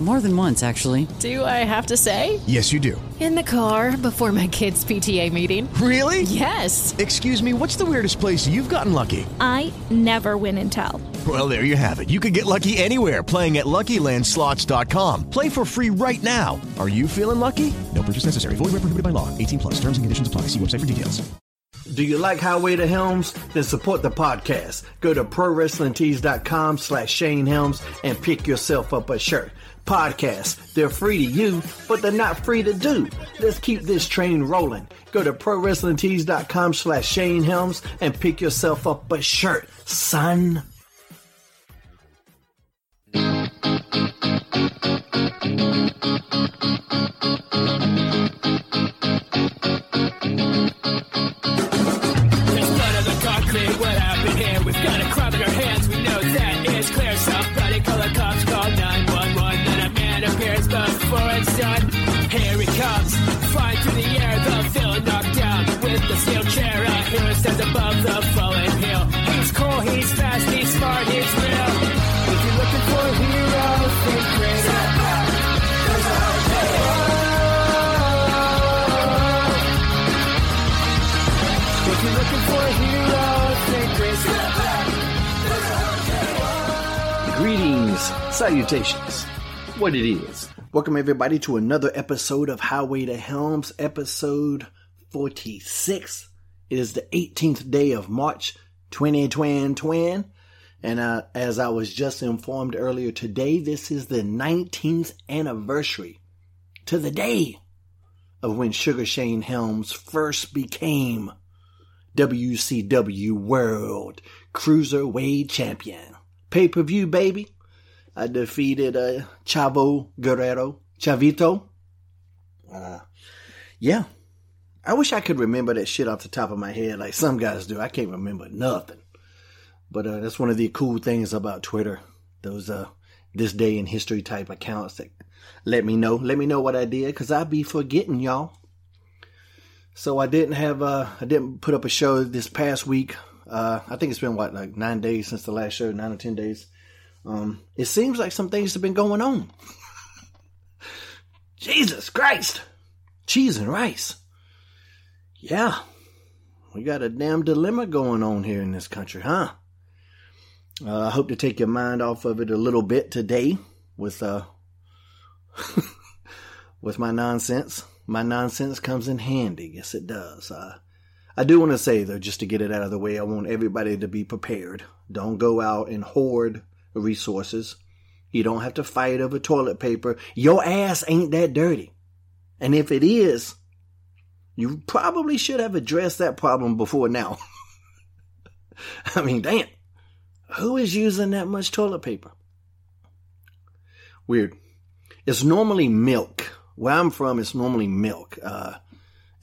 More than once, actually. Do I have to say? Yes, you do. In the car before my kids' PTA meeting. Really? Yes. Excuse me, what's the weirdest place you've gotten lucky? I never win and tell. Well, there you have it. You can get lucky anywhere playing at LuckyLandSlots.com. Play for free right now. Are you feeling lucky? No purchase necessary. Void where prohibited by law. 18 plus. Terms and conditions apply. See website for details. Do you like Highway to Helms? Then support the podcast. Go to ProWrestlingTees.com slash Shane Helms and pick yourself up a shirt. Podcasts, they're free to you, but they're not free to do. Let's keep this train rolling. Go to ProWrestlingTees.com slash Shane Helms and pick yourself up a shirt, son. Above the fallen hill. He's cool, he's fast, he's smart, he's real. If you're looking for a hero, think great. If you're looking for a hero, think great. Greetings, salutations, what it is. Welcome everybody to another episode of Highway to Helms, episode 46. It is the 18th day of March 2020. And uh, as I was just informed earlier today, this is the 19th anniversary to the day of when Sugar Shane Helms first became WCW World Cruiserweight Champion. Pay per view, baby. I defeated uh, Chavo Guerrero, Chavito. Uh, yeah. I wish I could remember that shit off the top of my head like some guys do. I can't remember nothing. But uh, that's one of the cool things about Twitter. Those uh, this day in history type accounts that let me know. Let me know what I did because I be forgetting, y'all. So I didn't have uh I didn't put up a show this past week. Uh I think it's been what like nine days since the last show, nine or ten days. Um it seems like some things have been going on. Jesus Christ. Cheese and rice. Yeah. We got a damn dilemma going on here in this country, huh? Uh, I hope to take your mind off of it a little bit today with uh with my nonsense. My nonsense comes in handy. Yes, it does. Uh, I do want to say though, just to get it out of the way, I want everybody to be prepared. Don't go out and hoard resources. You don't have to fight over toilet paper. Your ass ain't that dirty. And if it is, you probably should have addressed that problem before now. I mean, damn. Who is using that much toilet paper? Weird. It's normally milk. Where I'm from, it's normally milk. Uh,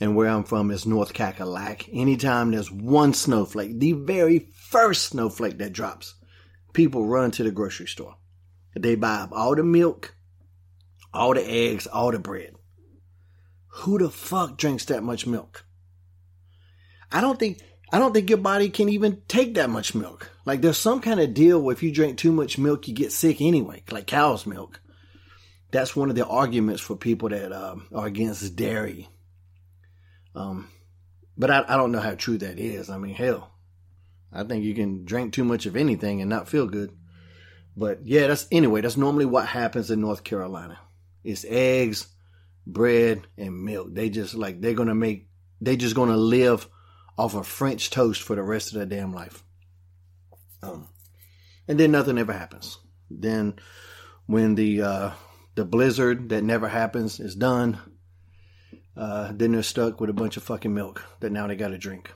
and where I'm from is North Cackalack. Anytime there's one snowflake, the very first snowflake that drops, people run to the grocery store. They buy up all the milk, all the eggs, all the bread. Who the fuck drinks that much milk? I don't think I don't think your body can even take that much milk. Like there's some kind of deal where if you drink too much milk, you get sick anyway, like cow's milk. That's one of the arguments for people that um, are against dairy. Um, but I, I don't know how true that is. I mean, hell, I think you can drink too much of anything and not feel good. But yeah, that's anyway. That's normally what happens in North Carolina. It's eggs, bread, and milk. They just like they're gonna make. They just gonna live off of French toast for the rest of their damn life. Um, and then nothing ever happens. Then when the uh, the blizzard that never happens is done, uh, then they're stuck with a bunch of fucking milk that now they got to drink.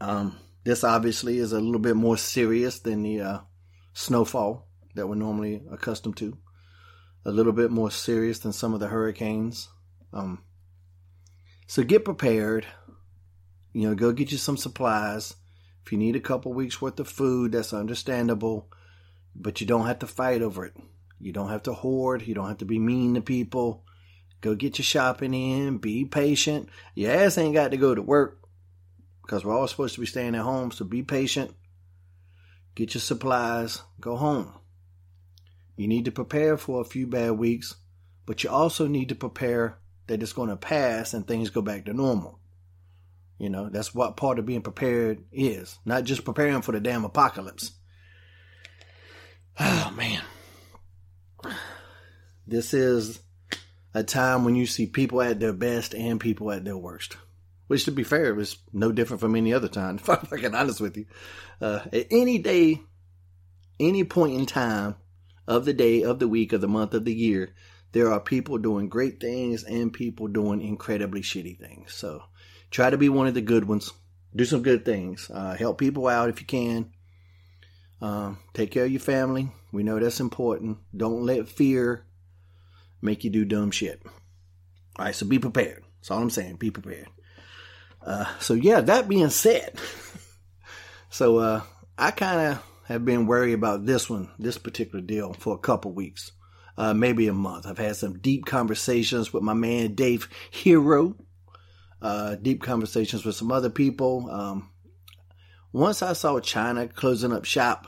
Um, this obviously is a little bit more serious than the uh, snowfall that we're normally accustomed to. A little bit more serious than some of the hurricanes. Um, so get prepared. You know, go get you some supplies. If you need a couple weeks worth of food, that's understandable. But you don't have to fight over it. You don't have to hoard. You don't have to be mean to people. Go get your shopping in. Be patient. Your ass ain't got to go to work. because we're all supposed to be staying at home. So be patient, get your supplies, go home. You need to prepare for a few bad weeks, but you also need to prepare that it's going to pass and things go back to normal. You know, that's what part of being prepared is, not just preparing for the damn apocalypse. Oh, man. This is a time when you see people at their best and people at their worst. Which, to be fair, is no different from any other time, if I'm fucking honest with you. Uh, at any day, any point in time of the day, of the week, of the month, of the year, there are people doing great things and people doing incredibly shitty things. So try to be one of the good ones. Do some good things. Uh, help people out if you can. Um, take care of your family. We know that's important. Don't let fear make you do dumb shit. All right, so be prepared. That's all I'm saying. Be prepared. Uh, so yeah, that being said, so uh, I kind of have been worried about this one, this particular deal, for a couple weeks, uh, maybe a month. I've had some deep conversations with my man Dave Hero, uh, deep conversations with some other people. Um, once I saw China closing up shop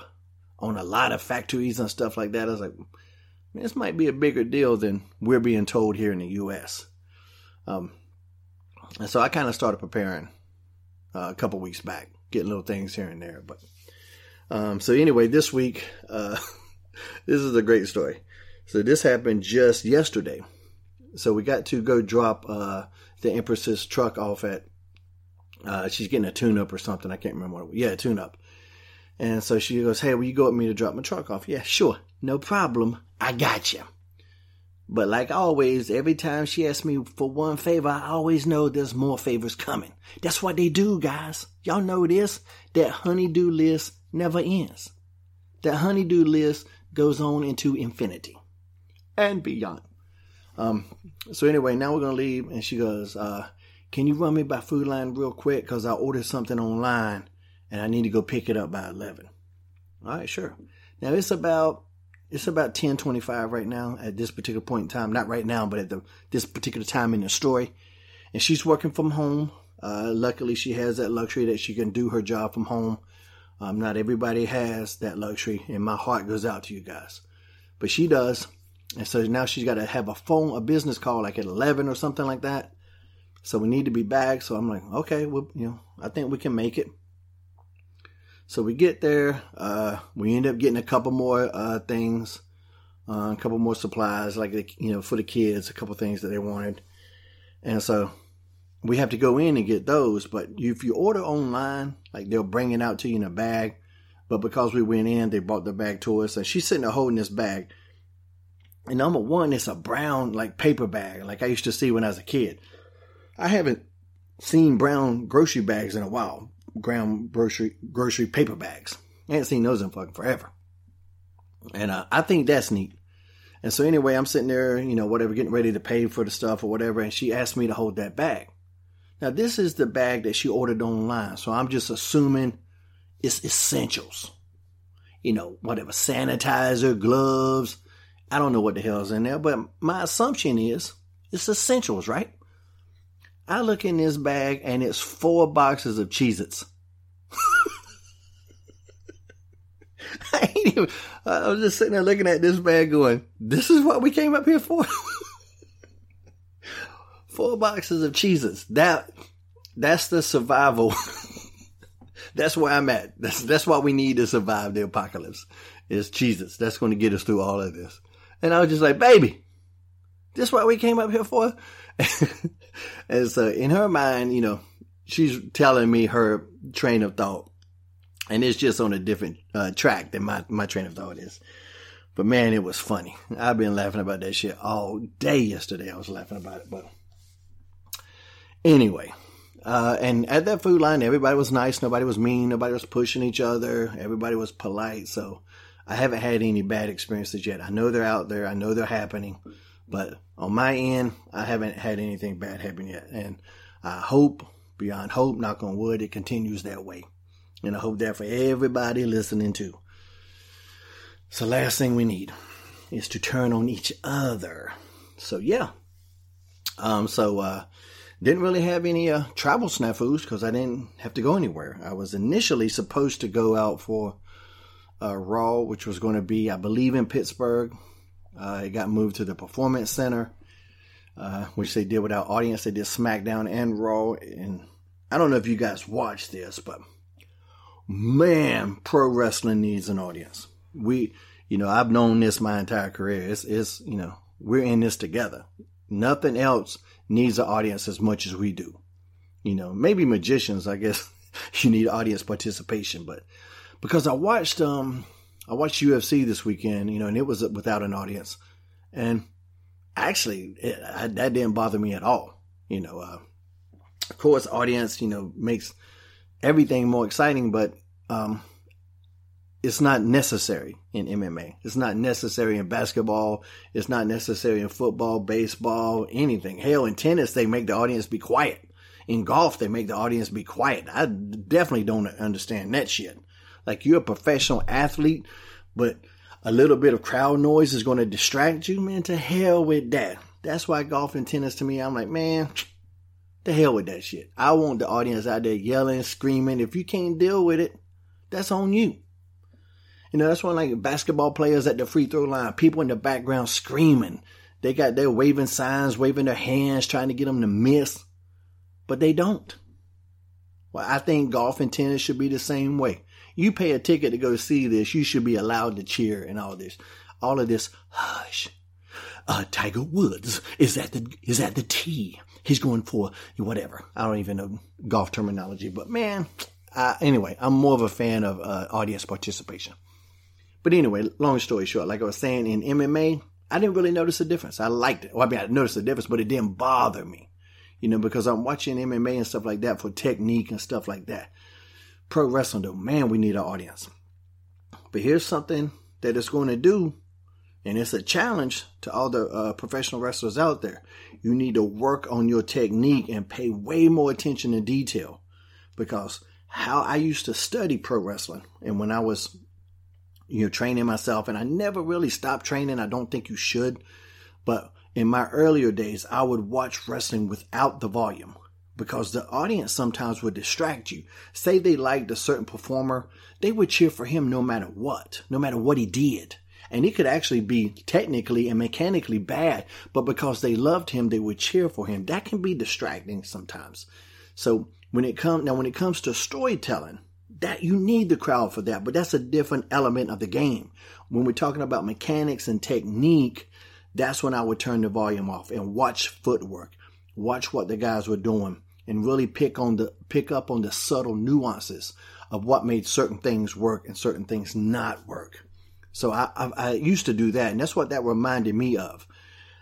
on a lot of factories and stuff like that, I was like, this might be a bigger deal than we're being told here in the U.S. Um, and so I kind of started preparing uh, a couple weeks back, getting little things here and there. But um, so anyway, this week, uh, this is a great story. So this happened just yesterday. So we got to go drop uh, the Empress's truck off at. Uh, she's getting a tune up or something. I can't remember what. Yeah, a tune up. And so she goes, "Hey, will you go with me to drop my truck off?" Yeah, sure, no problem. I got you. But like always, every time she asks me for one favor, I always know there's more favors coming. That's what they do, guys. Y'all know this. That honeydew list never ends. That honeydew list goes on into infinity and beyond. Um, so anyway, now we're gonna leave, and she goes, uh, "Can you run me by Food Lion real quick? Cause I ordered something online, and I need to go pick it up by 11." All right, sure. Now it's about it's about 1025 right now at this particular point in time. Not right now, but at the this particular time in the story. And she's working from home. Uh, luckily, she has that luxury that she can do her job from home. Um, not everybody has that luxury, and my heart goes out to you guys. But she does. And so now she's got to have a phone, a business call like at 11 or something like that. So we need to be back. So I'm like, okay, well, you know, I think we can make it. So we get there. Uh, we end up getting a couple more uh, things, uh, a couple more supplies, like you know, for the kids, a couple things that they wanted, and so we have to go in and get those. But if you order online, like they'll bring it out to you in a bag. But because we went in, they brought the bag to us, and she's sitting there holding this bag. And number one, it's a brown like paper bag, like I used to see when I was a kid. I haven't seen brown grocery bags in a while gram grocery grocery paper bags. I ain't seen those in fucking forever. And uh, I think that's neat. And so anyway, I'm sitting there, you know, whatever, getting ready to pay for the stuff or whatever, and she asked me to hold that bag. Now this is the bag that she ordered online, so I'm just assuming it's essentials. You know, whatever, sanitizer, gloves. I don't know what the hell's in there, but my assumption is it's essentials, right? I look in this bag and it's four boxes of Cheez Its. I, I was just sitting there looking at this bag going, this is what we came up here for? four boxes of Cheez Its. That, that's the survival. that's where I'm at. That's, that's what we need to survive the apocalypse is Cheez Its. That's going to get us through all of this. And I was just like, baby, this what we came up here for? and so in her mind, you know, she's telling me her train of thought. And it's just on a different uh, track than my, my train of thought is. But man, it was funny. I've been laughing about that shit all day yesterday. I was laughing about it. But anyway, uh, and at that Food Lion, everybody was nice. Nobody was mean. Nobody was pushing each other. Everybody was polite. So I haven't had any bad experiences yet. I know they're out there. I know they're happening. But on my end, I haven't had anything bad happen yet. And I hope, beyond hope, knock on wood, it continues that way. And I hope that for everybody listening too. So last thing we need is to turn on each other. So yeah. Um, so, uh, Didn't really have any uh, travel snafus because I didn't have to go anywhere. I was initially supposed to go out for uh, Raw, which was going to be, I believe, in Pittsburgh. Uh, it got moved to the Performance Center, uh, which they did without audience. They did SmackDown and Raw. And I don't know if you guys watched this, but man, pro wrestling needs an audience. We, you know, I've known this my entire career. It's, it's, you know, we're in this together. Nothing else needs an audience as much as we do. You know, maybe magicians, I guess you need audience participation, but because I watched, um, I watched UFC this weekend, you know, and it was without an audience. And actually, it, I, that didn't bother me at all. You know, uh, of course, audience, you know, makes everything more exciting, but um, it's not necessary in MMA. It's not necessary in basketball. It's not necessary in football, baseball, anything. Hell, in tennis, they make the audience be quiet. In golf, they make the audience be quiet. I definitely don't understand that shit. Like you're a professional athlete, but a little bit of crowd noise is going to distract you, man. To hell with that. That's why golf and tennis to me, I'm like, man, the hell with that shit. I want the audience out there yelling, screaming. If you can't deal with it, that's on you. You know, that's why like basketball players at the free throw line, people in the background screaming. They got their waving signs, waving their hands, trying to get them to miss, but they don't. Well, I think golf and tennis should be the same way. You pay a ticket to go see this, you should be allowed to cheer and all this. All of this, hush. Uh, Tiger Woods is at the is at the tee. He's going for whatever. I don't even know golf terminology, but man, uh, anyway, I'm more of a fan of uh, audience participation. But anyway, long story short, like I was saying in MMA, I didn't really notice a difference. I liked it. Well, I mean, I noticed a difference, but it didn't bother me, you know, because I'm watching MMA and stuff like that for technique and stuff like that pro wrestling, though, man, we need an audience. But here's something that it's going to do, and it's a challenge to all the uh, professional wrestlers out there. You need to work on your technique and pay way more attention to detail because how I used to study pro wrestling, and when I was you know training myself, and I never really stopped training. I don't think you should, but in my earlier days, I would watch wrestling without the volume because the audience sometimes would distract you. Say they liked a certain performer, they would cheer for him no matter what, no matter what he did. And he could actually be technically and mechanically bad, but because they loved him, they would cheer for him. That can be distracting sometimes. So when it comes now when it comes to storytelling, that you need the crowd for that, but that's a different element of the game. When we're talking about mechanics and technique, that's when I would turn the volume off and watch footwork watch what the guys were doing and really pick on the pick up on the subtle nuances of what made certain things work and certain things not work. So I, I, I used to do that, and that's what that reminded me of.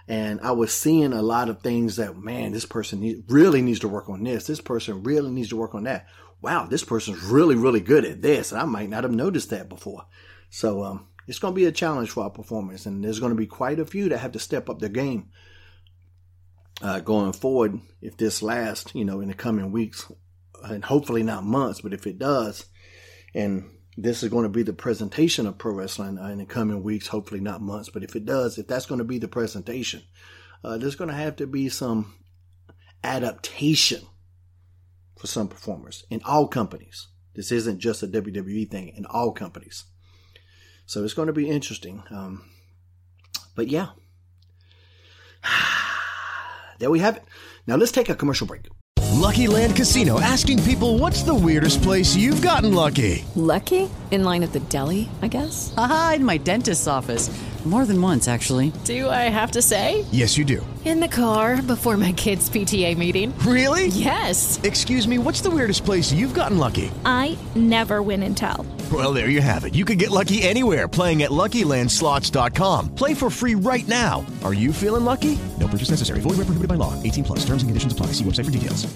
And I was seeing a lot of things that, man, this person really needs to work on this. This person really needs to work on that. Wow, this person's really, really good at this. And I might not have noticed that before. So um, it's going to be a challenge for our performers. And there's going to be quite a few that have to step up their game uh, going forward, if this lasts, you know, in the coming weeks, and hopefully not months, but if it does, and this is going to be the presentation of pro wrestling uh, in the coming weeks, hopefully not months, but if it does, if that's going to be the presentation, uh, there's going to have to be some adaptation for some performers in all companies. This isn't just a WWE thing in all companies. So it's going to be interesting. Um, but yeah. There we have it. Now let's take a commercial break. Lucky Land Casino asking people what's the weirdest place you've gotten lucky? Lucky? In line at the deli, I guess? Aha, in my dentist's office. More than once, actually. Do I have to say? Yes, you do. In the car before my kids' PTA meeting. Really? Yes. Excuse me, what's the weirdest place you've gotten lucky? I never win and tell. Well, there you have it. You can get lucky anywhere playing at LuckyLandSlots.com. Play for free right now. Are you feeling lucky? No purchase necessary. Void where prohibited by law. 18 plus. Terms and conditions apply. See website for details.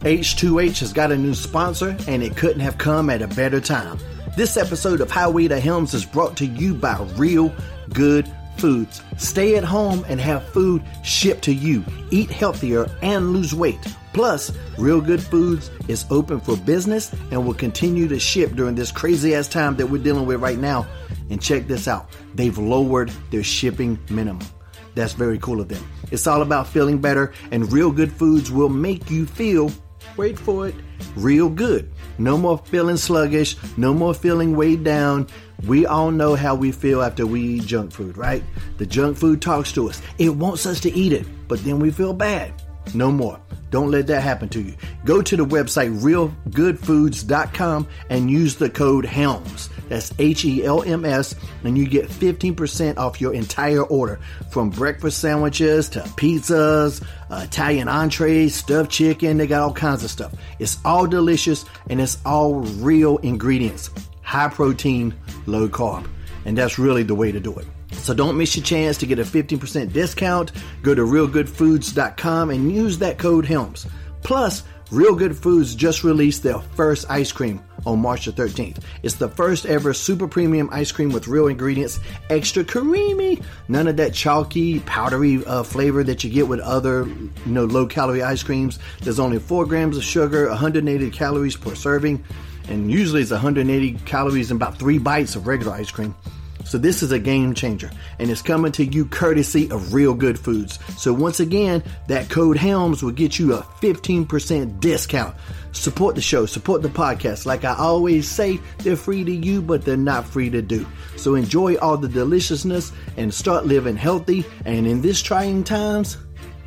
H2H has got a new sponsor, and it couldn't have come at a better time. This episode of Highway to Helms is brought to you by Real Good Foods. Stay at home and have food shipped to you. Eat healthier and lose weight. Plus, Real Good Foods is open for business and will continue to ship during this crazy ass time that we're dealing with right now. And check this out they've lowered their shipping minimum. That's very cool of them. It's all about feeling better, and real good foods will make you feel, wait for it, real good. No more feeling sluggish, no more feeling weighed down. We all know how we feel after we eat junk food, right? The junk food talks to us. It wants us to eat it, but then we feel bad. No more. Don't let that happen to you. Go to the website realgoodfoods.com and use the code HELMS. That's H E L M S, and you get 15% off your entire order from breakfast sandwiches to pizzas, uh, Italian entrees, stuffed chicken. They got all kinds of stuff. It's all delicious and it's all real ingredients. High protein, low carb. And that's really the way to do it. So don't miss your chance to get a 15% discount. Go to realgoodfoods.com and use that code HELMS. Plus, Real Good Foods just released their first ice cream on March the 13th. It's the first ever super premium ice cream with real ingredients, extra creamy, none of that chalky, powdery uh, flavor that you get with other, you know, low calorie ice creams. There's only 4 grams of sugar, 180 calories per serving, and usually it's 180 calories in about 3 bites of regular ice cream. So this is a game changer and it's coming to you courtesy of Real Good Foods. So once again, that code HELMS will get you a 15% discount. Support the show, support the podcast. Like I always say, they're free to you, but they're not free to do. So enjoy all the deliciousness and start living healthy. And in this trying times,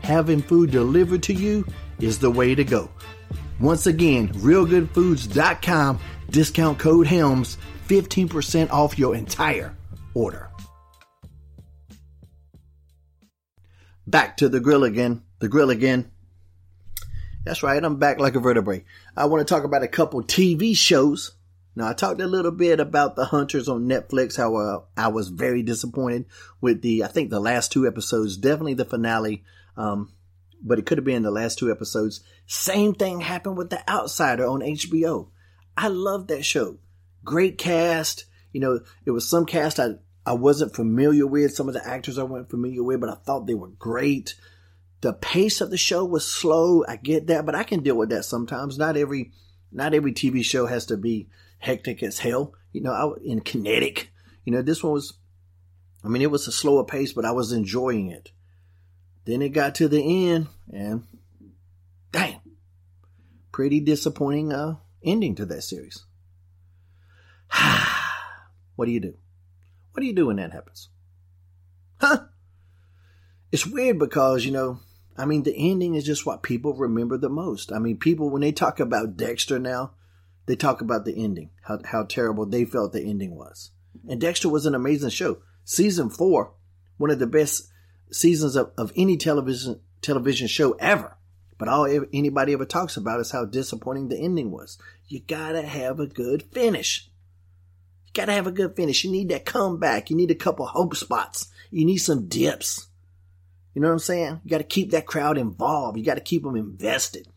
having food delivered to you is the way to go. Once again, realgoodfoods.com, discount code HELMS, 15% off your entire order. Back to the grill again. The grill again. That's right, I'm back like a vertebrae. I want to talk about a couple TV shows. Now, I talked a little bit about The Hunters on Netflix, how uh, I was very disappointed with the, I think the last two episodes, definitely the finale, um, but it could have been the last two episodes. Same thing happened with The Outsider on HBO. I love that show. Great cast. You know, it was some cast I, I wasn't familiar with, some of the actors I wasn't familiar with, but I thought they were great. The pace of the show was slow. I get that, but I can deal with that sometimes. Not every, not every TV show has to be hectic as hell. You know, I, in kinetic. You know, this one was, I mean, it was a slower pace, but I was enjoying it. Then it got to the end, and damn, pretty disappointing uh, ending to that series. what do you do? What do you do when that happens? Huh? It's weird because, you know, I mean, the ending is just what people remember the most. I mean, people, when they talk about Dexter now, they talk about the ending, how, how terrible they felt the ending was. And Dexter was an amazing show. Season four, one of the best seasons of, of any television television show ever. But all anybody ever talks about is how disappointing the ending was. You gotta have a good finish. Gotta have a good finish. You need that comeback. You need a couple hope spots. You need some dips. You know what I'm saying? You gotta keep that crowd involved. You gotta keep them invested.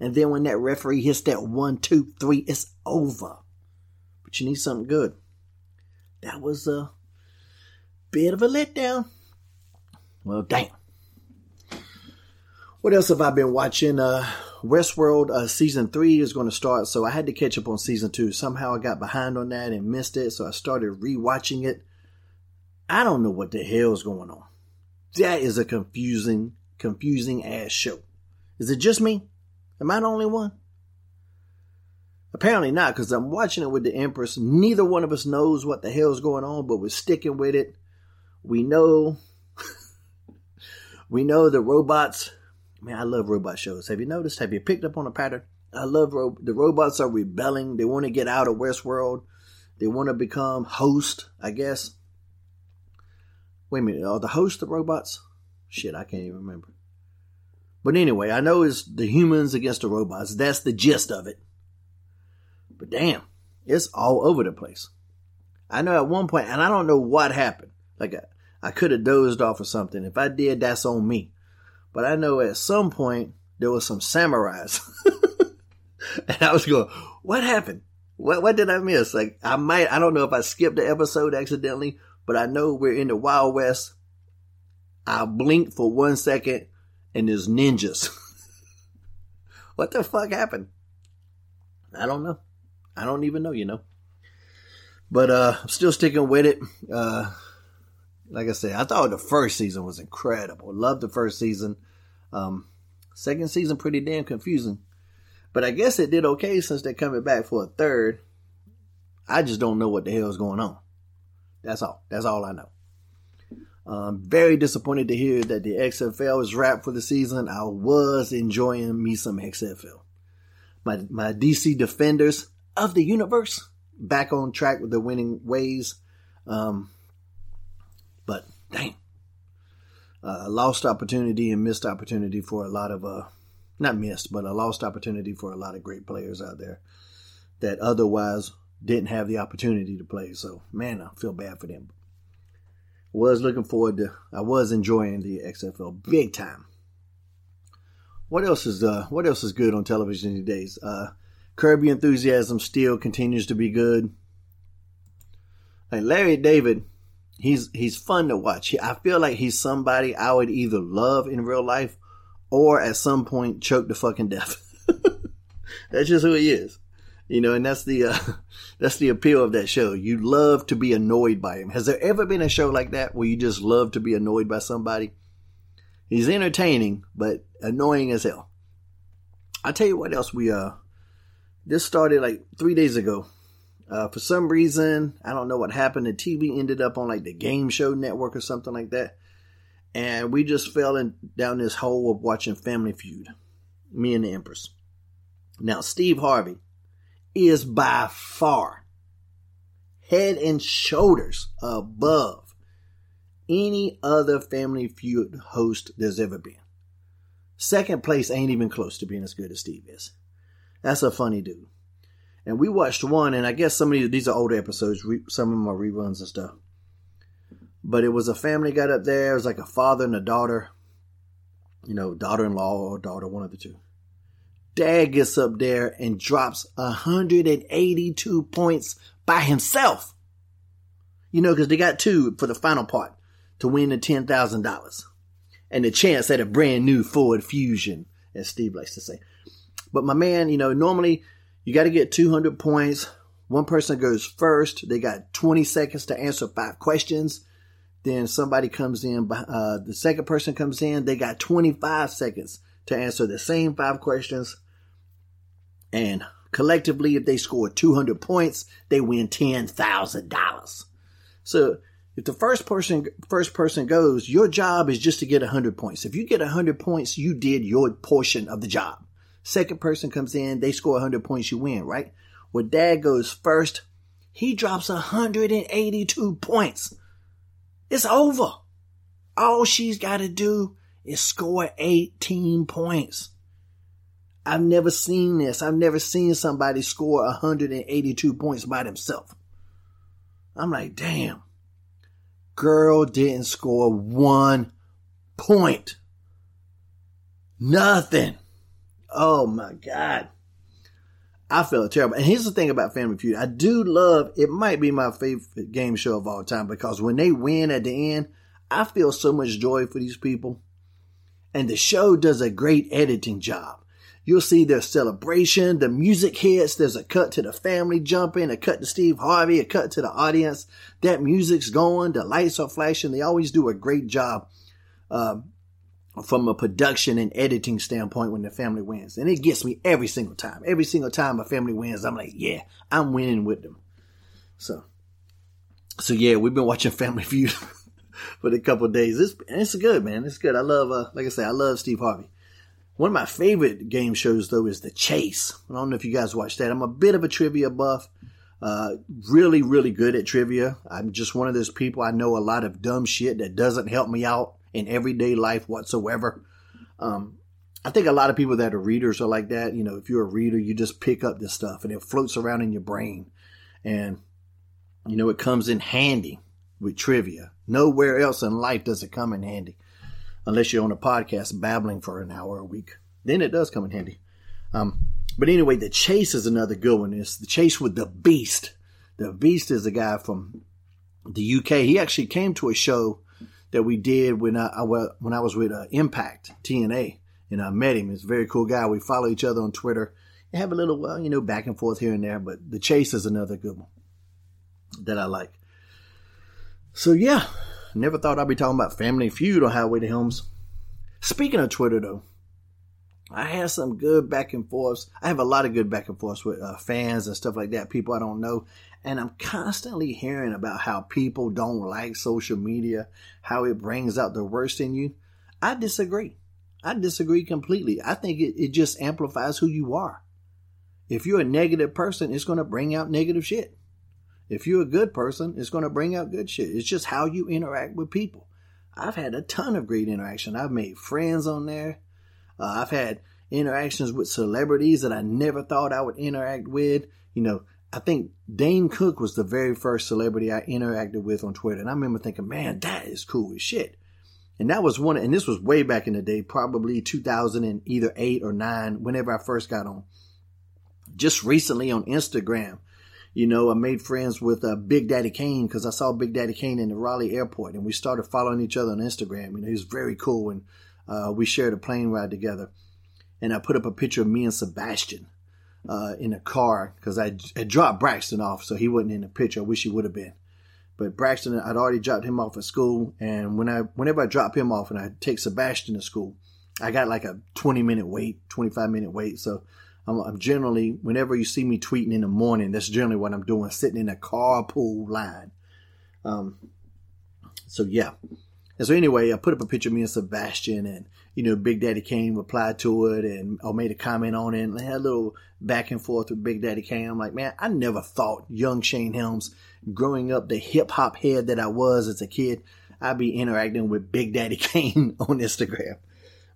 And then when that referee hits that one, two, three, it's over. But you need something good. That was a bit of a letdown. Well, damn. What else have I been watching? Uh, Westworld uh, season three is going to start, so I had to catch up on season two. Somehow I got behind on that and missed it, so I started rewatching it. I don't know what the hell is going on. That is a confusing, confusing ass show. Is it just me? Am I the only one? Apparently not, because I'm watching it with the Empress. Neither one of us knows what the hell is going on, but we're sticking with it. We know, we know the robots Man, I love robot shows. Have you noticed? Have you picked up on a pattern? I love ro- the robots are rebelling. They want to get out of Westworld. They want to become host, I guess. Wait a minute, are the host the robots? Shit, I can't even remember. But anyway, I know it's the humans against the robots. That's the gist of it. But damn, it's all over the place. I know at one point, and I don't know what happened. Like I, I could have dozed off or something. If I did, that's on me. But I know at some point there was some samurais. and I was going, what happened? What, what did I miss? Like, I might, I don't know if I skipped the episode accidentally, but I know we're in the Wild West. I blinked for one second and there's ninjas. what the fuck happened? I don't know. I don't even know, you know. But uh I'm still sticking with it. Uh like I said, I thought the first season was incredible. Loved the first season. Um, second season pretty damn confusing, but I guess it did okay since they're coming back for a third. I just don't know what the hell is going on. That's all. That's all I know. Um, very disappointed to hear that the XFL is wrapped for the season. I was enjoying me some XFL. My my DC Defenders of the universe back on track with the winning ways. Um, dang, uh, a lost opportunity and missed opportunity for a lot of uh, not missed, but a lost opportunity for a lot of great players out there that otherwise didn't have the opportunity to play. So man, I feel bad for them. Was looking forward to. I was enjoying the XFL big time. What else is uh What else is good on television these days? Uh, Your Enthusiasm still continues to be good. Hey, Larry David, he's he's fun to watch. I feel like he's somebody I would either love in real life or at some point choke to fucking death. that's just who he is. You know, and that's the uh, that's the appeal of that show. You love to be annoyed by him. Has there ever been a show like that where you just love to be annoyed by somebody? He's entertaining, but annoying as hell. I tell you what else we uh this started like three days ago. Uh, for some reason, I don't know what happened. The TV ended up on like the Game Show Network or something like that, and we just fell in down this hole of watching Family Feud. Me and the Empress. Now, Steve Harvey is by far head and shoulders above any other Family Feud host there's ever been. Second place ain't even close to being as good as Steve is. That's a funny dude. And we watched one, and I guess some of these, are older episodes. some of them are reruns and stuff. But it was a family got up there. It was like a father and a daughter. You know, daughter-in-law or daughter, one of the two. Dad gets up there and drops 182 points by himself. You know, because they got two for the final part to win the $10,000 and the chance at a brand new Ford Fusion, as Steve likes to say. But my man, you know, normally you got to get 200 points. One person goes first. They got 20 seconds to answer five questions. Then somebody comes in, uh, the second person comes in. They got 25 seconds to answer the same five questions. And collectively, if they score 200 points, they win $10,000. So if the first person first person goes, your job is just to get 100 points. If you get 100 points, you did your portion of the job. Second person comes in, they score 100 points, you win, right? When dad goes first, he drops 182 points. It's over. All she's got to do is score 18 points. I've never seen this. I've never seen somebody score 182 points by themselves. I'm like, damn. Girl didn't score one point. Nothing. Oh my God. I felt terrible. And here's the thing about Family Feud. I do love, it might be my favorite game show of all time because when they win at the end, I feel so much joy for these people. And the show does a great editing job. You'll see their celebration, the music hits, there's a cut to the family jumping, a cut to Steve Harvey, a cut to the audience. That music's going, the lights are flashing. They always do a great job uh, from a production and editing standpoint when the family wins. And it gets me every single time. Every single time a family wins, I'm like, yeah, I'm winning with them. So, so yeah, we've been watching Family Feud for a couple days. It's, it's good, man. It's good. I love, uh, like I say, I love Steve Harvey. One of my favorite game shows though is The Chase. I don't know if you guys watch that. I'm a bit of a trivia buff. Uh, really, really good at trivia. I'm just one of those people. I know a lot of dumb shit that doesn't help me out in everyday life whatsoever. Um, I think a lot of people that are readers are like that. You know, if you're a reader, you just pick up this stuff and it floats around in your brain. And, you know, it comes in handy with trivia. Nowhere else in life does it come in handy. Unless you're on a podcast babbling for an hour a week. Then it does come in handy. Um, but anyway, the chase is another good one. It's the chase with the beast. The beast is a guy from the UK. He actually came to a show that we did when I, when I was with uh, Impact TNA, and I met him. He's a very cool guy. We follow each other on Twitter. and have a little, well, you know, back and forth here and there. But the chase is another good one that I like. So yeah, Never thought I'd be talking about Family Feud on Highway to Helms. Speaking of Twitter, though, I had some good back and forths. I have a lot of good back and forths with uh, fans and stuff like that, people I don't know. And I'm constantly hearing about how people don't like social media, how it brings out the worst in you. I disagree. I disagree completely. I think it, it just amplifies who you are. If you're a negative person, it's going to bring out negative shit. If you're a good person, it's going to bring out good shit. It's just how you interact with people. I've had a ton of great interaction. I've made friends on there. Uh, I've had interactions with celebrities that I never thought I would interact with. You know, I think Dane Cook was the very first celebrity I interacted with on Twitter. And I remember thinking, man, that is cool as shit. And that was one, and this was way back in the day, probably 2000 and either eight or nine, whenever I first got on. Just recently on Instagram, you know, I made friends with uh, Big Daddy Kane because I saw Big Daddy Kane in the Raleigh airport and we started following each other on Instagram. You know, he was very cool and uh, we shared a plane ride together. And I put up a picture of me and Sebastian uh, in a car because I had dropped Braxton off, so he wasn't in the picture. I wish he would have been. But Braxton, I'd already dropped him off at school, and when I, whenever I drop him off and I take Sebastian to school, I got like a 20 minute wait, 25 minute wait. So I'm, I'm, generally, whenever you see me tweeting in the morning, that's generally what I'm doing, sitting in a carpool line. Um, so yeah. And so anyway, I put up a picture of me and Sebastian, and you know, Big Daddy Kane replied to it and or made a comment on it, and had a little back and forth with Big Daddy Kane. I'm like, man, I never thought young Shane Helms, growing up the hip hop head that I was as a kid, I'd be interacting with Big Daddy Kane on Instagram.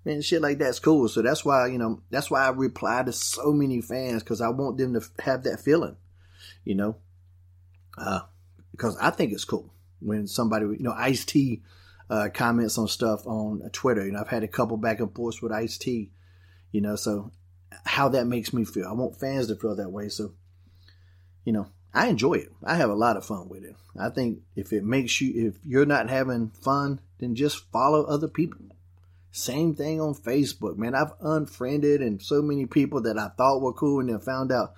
Man, shit like that's cool. So that's why, you know, that's why I reply to so many fans because I want them to have that feeling, you know, uh, because I think it's cool when somebody, you know, Ice T uh, comments on stuff on Twitter. You know, I've had a couple back and forths with Ice T. You know, so how that makes me feel. I want fans to feel that way. So, you know, I enjoy it. I have a lot of fun with it. I think if it makes you, if you're not having fun, then just follow other people. Same thing on Facebook, man. I've unfriended and so many people that I thought were cool and then found out,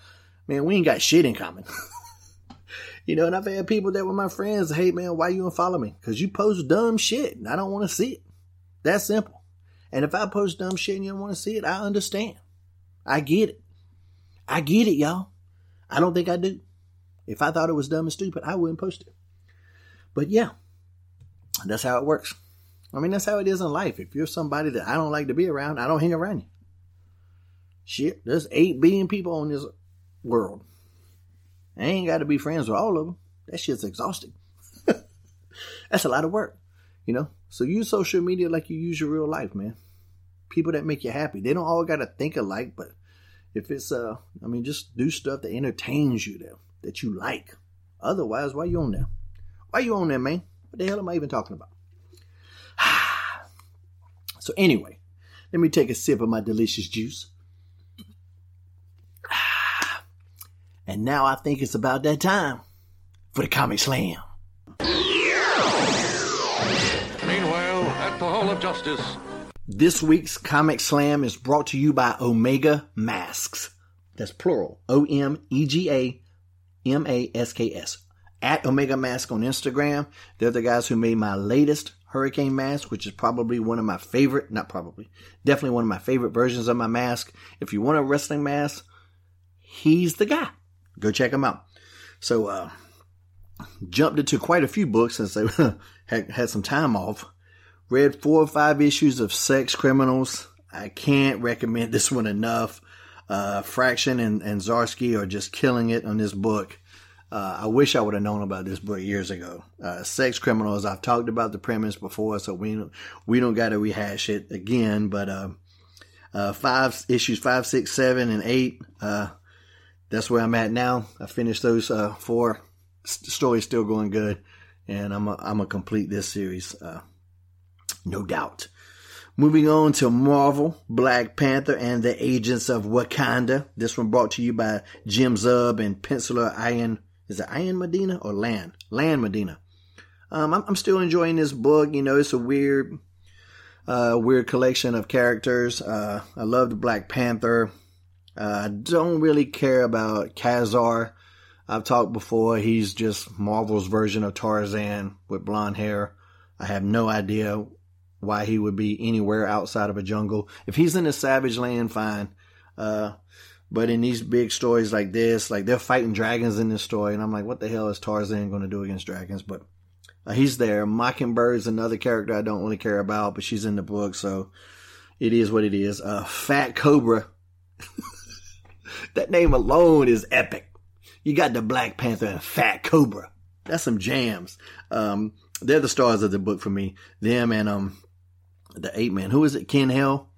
man, we ain't got shit in common. You know, and I've had people that were my friends, hey man, why you unfollow me? Because you post dumb shit and I don't want to see it. That's simple. And if I post dumb shit and you don't want to see it, I understand. I get it. I get it, y'all. I don't think I do. If I thought it was dumb and stupid, I wouldn't post it. But yeah, that's how it works. I mean, that's how it is in life. If you're somebody that I don't like to be around, I don't hang around you. Shit, there's 8 billion people on this world. I ain't got to be friends with all of them. That shit's exhausting. That's a lot of work, you know? So use social media like you use your real life, man. People that make you happy. They don't all got to think alike, but if it's, uh, I mean, just do stuff that entertains you, that, that you like. Otherwise, why you on there? Why you on there, man? What the hell am I even talking about? so anyway, let me take a sip of my delicious juice. And now I think it's about that time for the Comic Slam. Meanwhile, at the Hall of Justice. This week's Comic Slam is brought to you by Omega Masks. That's plural. O M E G A M A S K S. At Omega Mask on Instagram. They're the guys who made my latest hurricane mask, which is probably one of my favorite, not probably, definitely one of my favorite versions of my mask. If you want a wrestling mask, he's the guy. Go check them out. So, uh, jumped into quite a few books since they had, had some time off. Read four or five issues of Sex Criminals. I can't recommend this one enough. Uh, Fraction and, and Zdarsky are just killing it on this book. Uh, I wish I would have known about this book years ago. Uh, Sex Criminals. I've talked about the premise before, so we we don't got to rehash it again. But uh, uh, five issues, five, six, seven, and eight. That's where I'm at now. I finished those uh, four. story's still going good, and I'm a, I'm gonna complete this series, uh, no doubt. Moving on to Marvel, Black Panther, and the Agents of Wakanda. This one brought to you by Jim Zub and penciler Ian. Is it Ian Medina or Lan? Lan Medina. Um, I'm, I'm, still enjoying this book. You know, it's a weird, uh, weird collection of characters. Uh, I love the Black Panther. I uh, don't really care about Ka-Zar. I've talked before. He's just Marvel's version of Tarzan with blonde hair. I have no idea why he would be anywhere outside of a jungle. If he's in a savage land, fine. Uh, but in these big stories like this, like they're fighting dragons in this story, and I'm like, what the hell is Tarzan going to do against dragons? But uh, he's there. Mockingbird's another character I don't really care about, but she's in the book, so it is what it is. Uh, Fat Cobra. that name alone is epic. You got the Black Panther and Fat Cobra. That's some jams. Um, they're the stars of the book for me. Them and um, the ape man. Who is it? Ken Hale.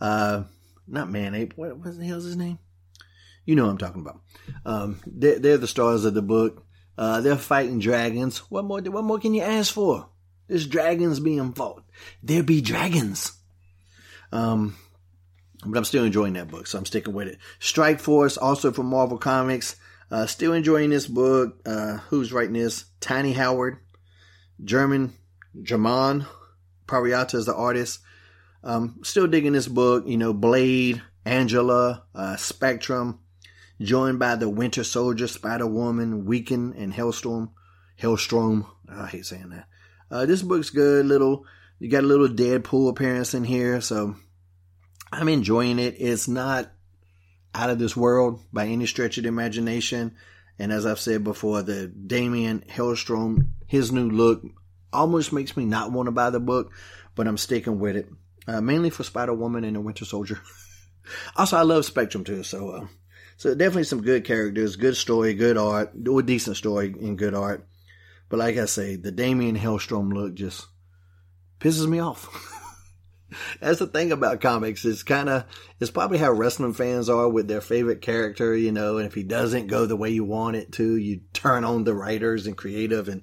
Uh, not man ape. What, what the hell's his name? You know what I'm talking about. Um, they're, they're the stars of the book. Uh, they're fighting dragons. What more? What more can you ask for? There's dragons being fought. There be dragons. Um, but I'm still enjoying that book, so I'm sticking with it. Strike Force, also from Marvel Comics. Uh, still enjoying this book. Uh, who's writing this? Tini Howard, German, German Peralta is the artist. Um, still digging this book. You know, Blade, Angela, uh, Spectrum, joined by the Winter Soldier, Spider Woman, Wiccan, and Hellstorm. Hellstrom. I hate saying that. Uh, this book's good. Little, you got a little Deadpool appearance in here, so I'm enjoying it. It's not out of this world by any stretch of the imagination. And as I've said before, the Damien Hellstrom, his new look almost makes me not want to buy the book, but I'm sticking with it. Uh, mainly for Spider Woman and the Winter Soldier. also, I love Spectrum too, so uh, so definitely some good characters, good story, good art, or decent story and good art. But like I say, the Damien Hellstrom look just pisses me off. That's the thing about comics. It's kind of, it's probably how wrestling fans are with their favorite character, you know, and if he doesn't go the way you want it to, you turn on the writers and creative and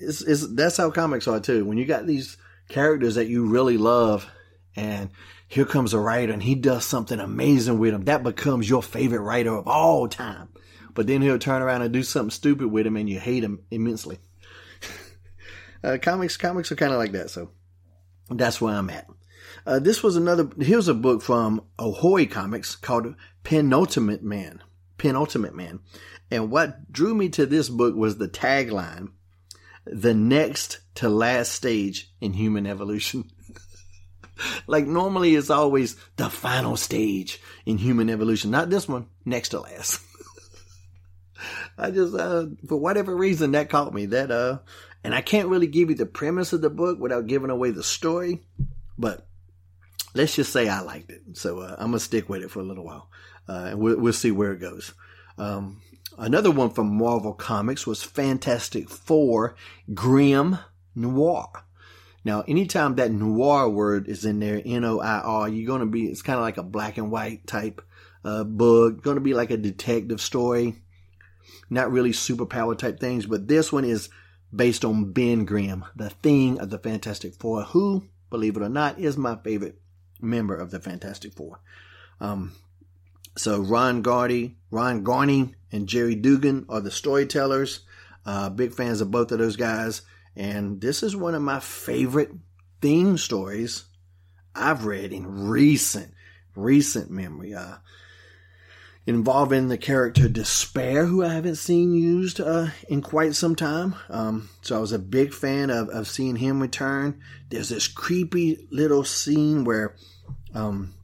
it's, it's, that's how comics are too. When you got these characters that you really love and here comes a writer and he does something amazing with them, that becomes your favorite writer of all time. But then he'll turn around and do something stupid with him and you hate him immensely. uh, comics, comics are kind of like that. So that's where I'm at. Uh, this was another, here's a book from Ahoy Comics called Penultimate Man. Penultimate Man. And what drew me to this book was the tagline, the next to last stage in human evolution. like normally it's always the final stage in human evolution. Not this one, next to last. I just, uh, for whatever reason that caught me. That, uh, and I can't really give you the premise of the book without giving away the story, but let's just say I liked it. So uh, I'm gonna stick with it for a little while, uh, and we'll, we'll, see where it goes. Um, another one from Marvel Comics was Fantastic Four: Grimm Noir. Now, anytime that noir word is in there, N-O-I-R, you're gonna be, it's kind of like a black and white type uh, book. Gonna be like a detective story, not really superpower type things, but this one is based on Ben Grimm, the thing of the Fantastic Four, who, believe it or not, is my favorite member of the Fantastic Four. Um, so Ron Gardy, Ron Garney, and Gerry Duggan are the storytellers. Uh, big fans of both of those guys, and this is one of my favorite theme stories I've read in recent, recent memory. Uh, involving the character Despair, who I haven't seen used uh, in quite some time. Um, so I was a big fan of, of seeing him return. There's this creepy little scene where um,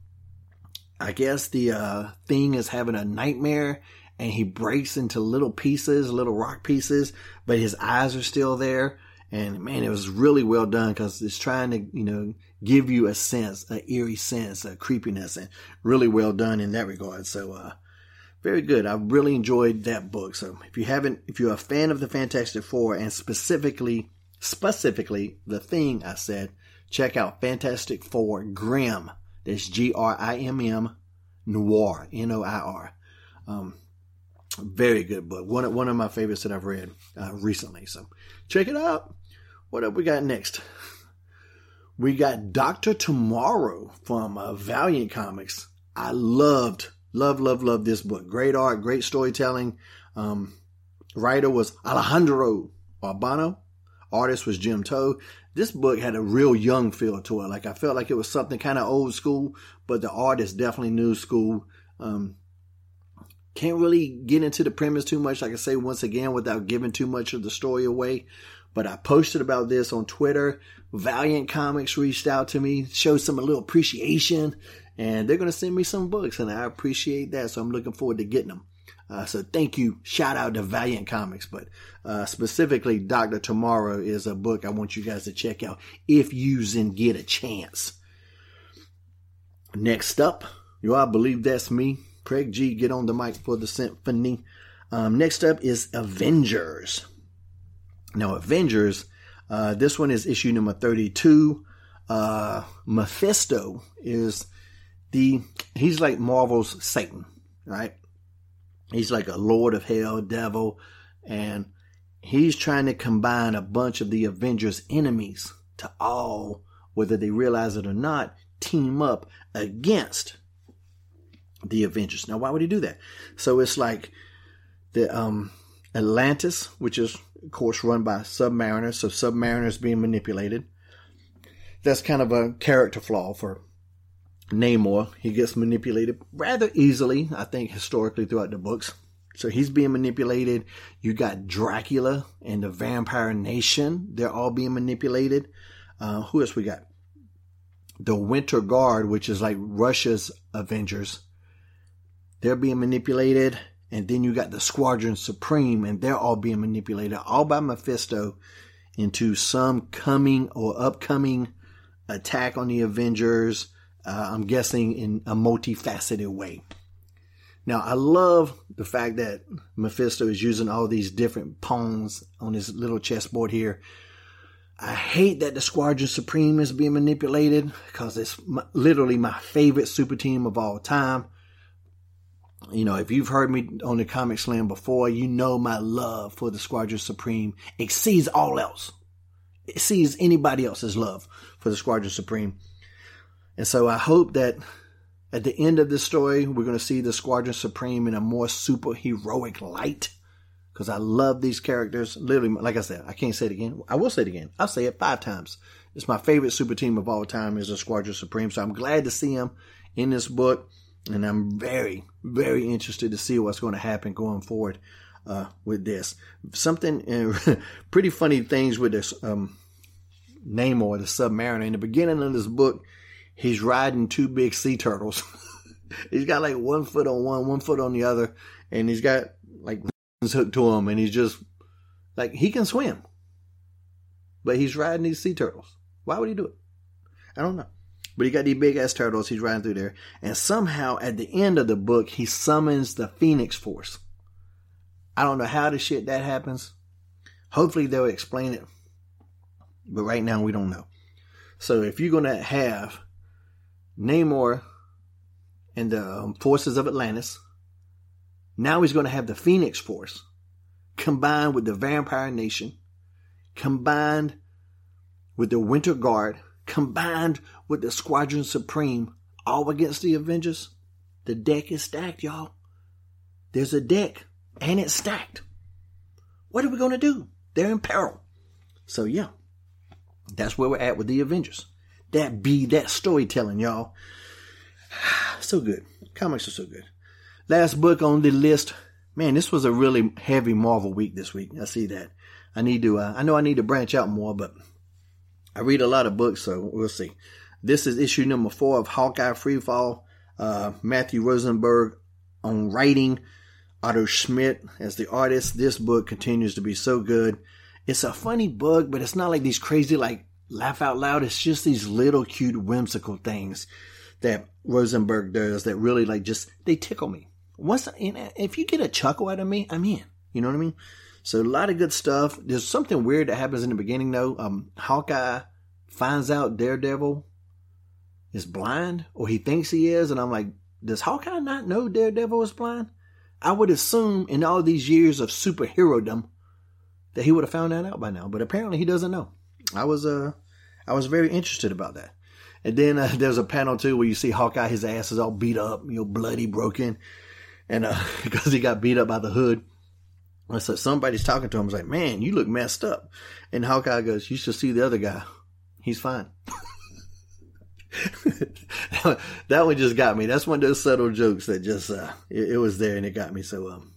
I guess the uh, thing is having a nightmare and he breaks into little pieces, little rock pieces, but his eyes are still there. And man, it was really well done because it's trying to, you know, give you a sense, an eerie sense, a creepiness, and really well done in that regard. So, uh, very good. I really enjoyed that book. So if you haven't, if you're a fan of the Fantastic Four and specifically, specifically the thing I said, check out Fantastic Four Grimm. That's G R I M M Noir, N O I R. Um, very good book. One of, one of my favorites that I've read uh, recently. So check it out. What have we got next? We got Doctor Tomorrow from uh, Valiant Comics. I loved Love, love, love this book. Great art, great storytelling. Um, writer was Alejandro Arbona. Artist was Jim Towe. This book had a real young feel to it. Like I felt like it was something kind of old school, but the art is definitely new school. Um, can't really get into the premise too much, like I say once again, without giving too much of the story away. but I posted about this on Twitter. Valiant Comics reached out to me, showed some a little appreciation, and they're going to send me some books, and I appreciate that. So I'm looking forward to getting them. Uh, so thank you. Shout out to Valiant Comics, but uh, specifically, Doctor Tomorrow is a book I want you guys to check out if you and get a chance. Next up, you all believe that's me, Craig G. Get on the mic for the symphony. Um, next up is Avengers. Now, Avengers, uh, this one is issue number 32. Uh, Mephisto is the, he's like Marvel's Satan, right? He's like a lord of hell, devil, and he's trying to combine a bunch of the Avengers enemies to all, whether they realize it or not, team up against the Avengers. Now, why would he do that? So it's like the um, Atlantis, which is of course run by Submariners, so Submariners being manipulated. That's kind of a character flaw for Namor. He gets manipulated rather easily, I think, historically throughout the books. So he's being manipulated. You got Dracula and the Vampire Nation. They're all being manipulated. Uh, who else we got? The Winter Guard, which is like Russia's Avengers. They're being manipulated. And then you got the Squadron Supreme, and they're all being manipulated all by Mephisto into some coming or upcoming attack on the Avengers. Uh, I'm guessing in a multifaceted way. Now, I love the fact that Mephisto is using all these different pawns on his little chessboard here. I hate that the Squadron Supreme is being manipulated because it's my, literally my favorite super team of all time you know, if you've heard me on the Comic Slam before, you know my love for the Squadron Supreme exceeds all else. It exceeds anybody else's love for the Squadron Supreme. And so I hope that at the end of this story, we're going to see the Squadron Supreme in a more super heroic light. Because I love these characters. Literally, like I said, I can't say it again. I will say it again. I'll say it five times. It's my favorite super team of all time is the Squadron Supreme. So I'm glad to see them in this book and I'm very, very interested to see what's going to happen going forward uh, with this. Something uh, pretty funny things with this um, Namor, the Submariner. In the beginning of this book, he's riding two big sea turtles. he's got like one foot on one, one foot on the other, and he's got like hooked to him, and he's just like he can swim, but he's riding these sea turtles. Why would he do it? I don't know. But he got these big ass turtles. He's riding through there. And somehow at the end of the book, he summons the Phoenix Force. I don't know how the shit that happens. Hopefully they'll explain it. But right now we don't know. So if you're to have Namor and the um, forces of Atlantis, now he's going to have the Phoenix Force combined with the Vampire Nation, combined with the Winter Guard, combined with the Squadron Supreme all against the Avengers, the deck is stacked, y'all. There's a deck and it's stacked. What are we going to do? They're in peril. So, yeah, that's where we're at with the Avengers. That be that storytelling, y'all. So good. Comics are so good. Last book on the list. Man, this was a really heavy Marvel week this week. I see that. I need to, uh, I know I need to branch out more, but I read a lot of books, so we'll see. This is issue number four of Hawkeye Freefall. Uh, Matthew Rosenberg on writing, Otto Schmidt as the artist. This book continues to be so good. It's a funny book, but it's not like these crazy, like, laugh out loud. It's just these little cute, whimsical things that Rosenberg does that really, like, just, they tickle me. Once, if you get a chuckle out of me, I'm in. You know what I mean? So a lot of good stuff. There's something weird that happens in the beginning though. Um, Hawkeye finds out Daredevil is blind, or he thinks he is, and I'm like, does Hawkeye not know Daredevil is blind? I would assume in all these years of superherodom that he would have found that out by now, but apparently he doesn't know. I was uh, I was very interested about that. And then uh, there's a panel too where you see Hawkeye, his ass is all beat up, you know, bloody, broken, and uh, because he got beat up by the hood. And so somebody's talking to him, was like, "Man, you look messed up," and Hawkeye goes, "You should see the other guy. He's fine." that one just got me. That's one of those subtle jokes that just uh, it, it, was there and it got me. So um,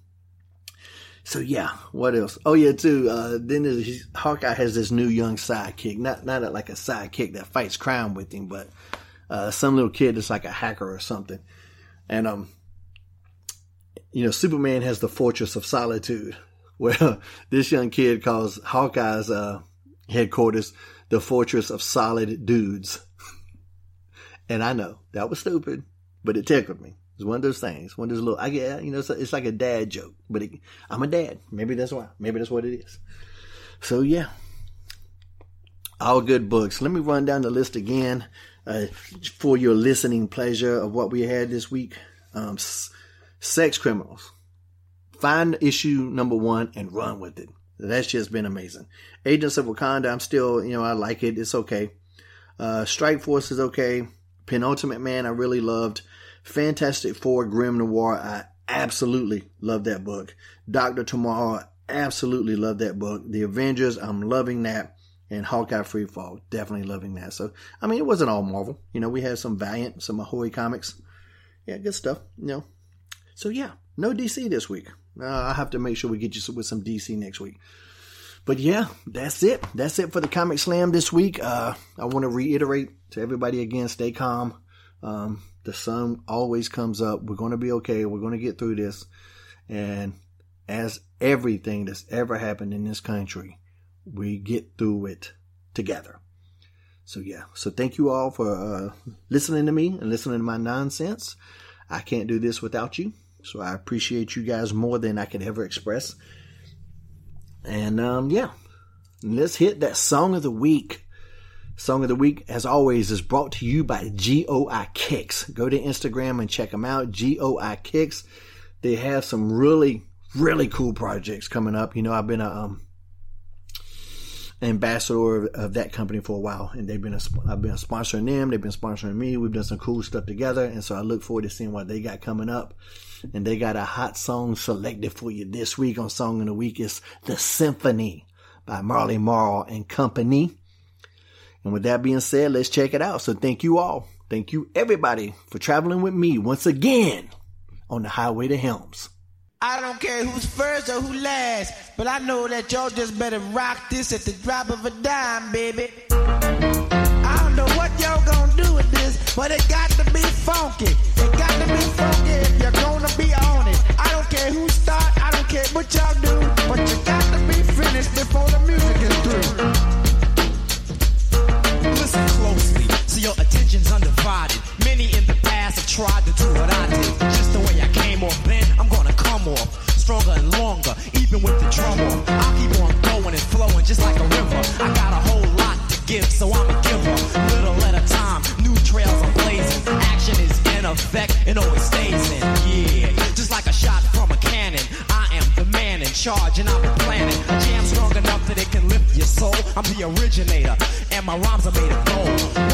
So yeah, what else? Oh yeah, too. Uh, then Hawkeye has this new young sidekick, not not like a sidekick that fights crime with him, but uh, some little kid that's like a hacker or something. And um, you know, Superman has the Fortress of Solitude. Well, this young kid calls Hawkeye's uh, headquarters the Fortress of Solid Dudes. and I know that was stupid, but it tickled me. It's one of those things. One of those little, I get, you know, it's, it's like a dad joke, but it, I'm a dad. Maybe that's why. Maybe that's what it is. So yeah, all good books. Let me run down the list again uh, for your listening pleasure of what we had this week. Um, s- sex criminals. Find issue number one and run with it. That's just been amazing. Agents of Wakanda, I'm still, you know, I like it. It's okay. Uh, Strike Force is okay. Penultimate Man, I really loved. Fantastic Four, Grimm Noir, I absolutely love that book. Doctor Tomorrow, absolutely love that book. The Avengers, I'm loving that. And Hawkeye Freefall, definitely loving that. So, I mean, it wasn't all Marvel. You know, we had some Valiant, some Ahoy comics. Yeah, good stuff, you know. So, yeah, no DC this week. Uh, I'll have to make sure we get you with some DC next week. But yeah, that's it. That's it for the Comic Slam this week. Uh, I want to reiterate to everybody again, stay calm. Um, the sun always comes up. We're going to be okay. We're going to get through this. And as everything that's ever happened in this country, we get through it together. So yeah. So thank you all for uh, listening to me and listening to my nonsense. I can't do this without you. So I appreciate you guys more than I can ever express. And um, yeah, let's hit that song of the week. Song of the week, as always, is brought to you by GOI Kicks. Go to Instagram and check them out. GOI Kicks. They have some really, really cool projects coming up. You know, I've been a um, ambassador of, of, that company for a while, and they've been a, I've been sponsoring them. They've been sponsoring me. We've done some cool stuff together, and so I look forward to seeing what they got coming up. And they got a hot song selected for you this week on Song of the Week. It's The Symphony by Marley Marl and Company. And with that being said, let's check it out. So thank you all. Thank you everybody for traveling with me once again on the highway to Helms. I don't care who's first or who last, but I know that y'all just better rock this at the drop of a dime, baby. I don't know what y'all gonna do with this, but it got to be funky. It got to be funky if you're gonna be on it. I don't care who start, I don't care what y'all do, but you got to be finished before the music is through. Your attention's undivided. Many in the past have tried to do what I did. Just the way I came off then, I'm gonna come off stronger and longer, even with the drum off. I'll keep on going and flowing just like a river. I got a whole lot to give, so I'm a giver. Little at a time, new trails are blazing. Action is in effect and always stays in. Yeah, just like a shot from a cannon. I am the man in charge, and I've been planning a jam strong enough that it can lift your soul. I'm the originator, and my rhymes are made of gold.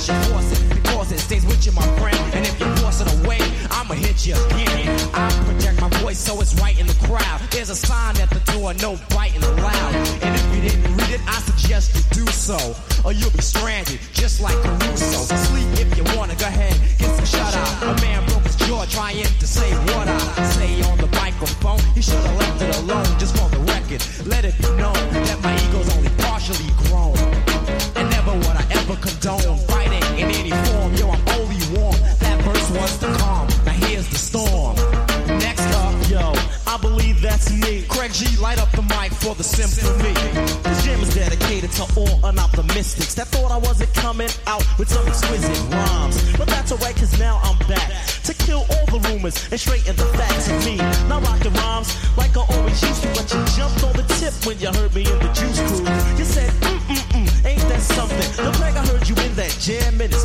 Unless you force it, because it stays with you, my friend. And if you force it away, I'ma hit you again. I project my voice so it's right in the crowd. There's a sign at the door, no biting allowed. And if you didn't read it, I suggest you do so, or you'll be stranded, just like Caruso. Sleep if you wanna, go ahead, get some shut eye. A man broke his jaw trying to say what I say on the microphone. He should for the symphony. This jam is dedicated to all unoptimistics that thought I wasn't coming out with some exquisite rhymes. But that's alright, cause now I'm back to kill all the rumors and straighten the facts of me. Now rocking rhymes like I always used to, but you jumped on the tip when you heard me in the juice crew. You said, mm mm mm, ain't that something? The Craig, I heard you in that jam and it's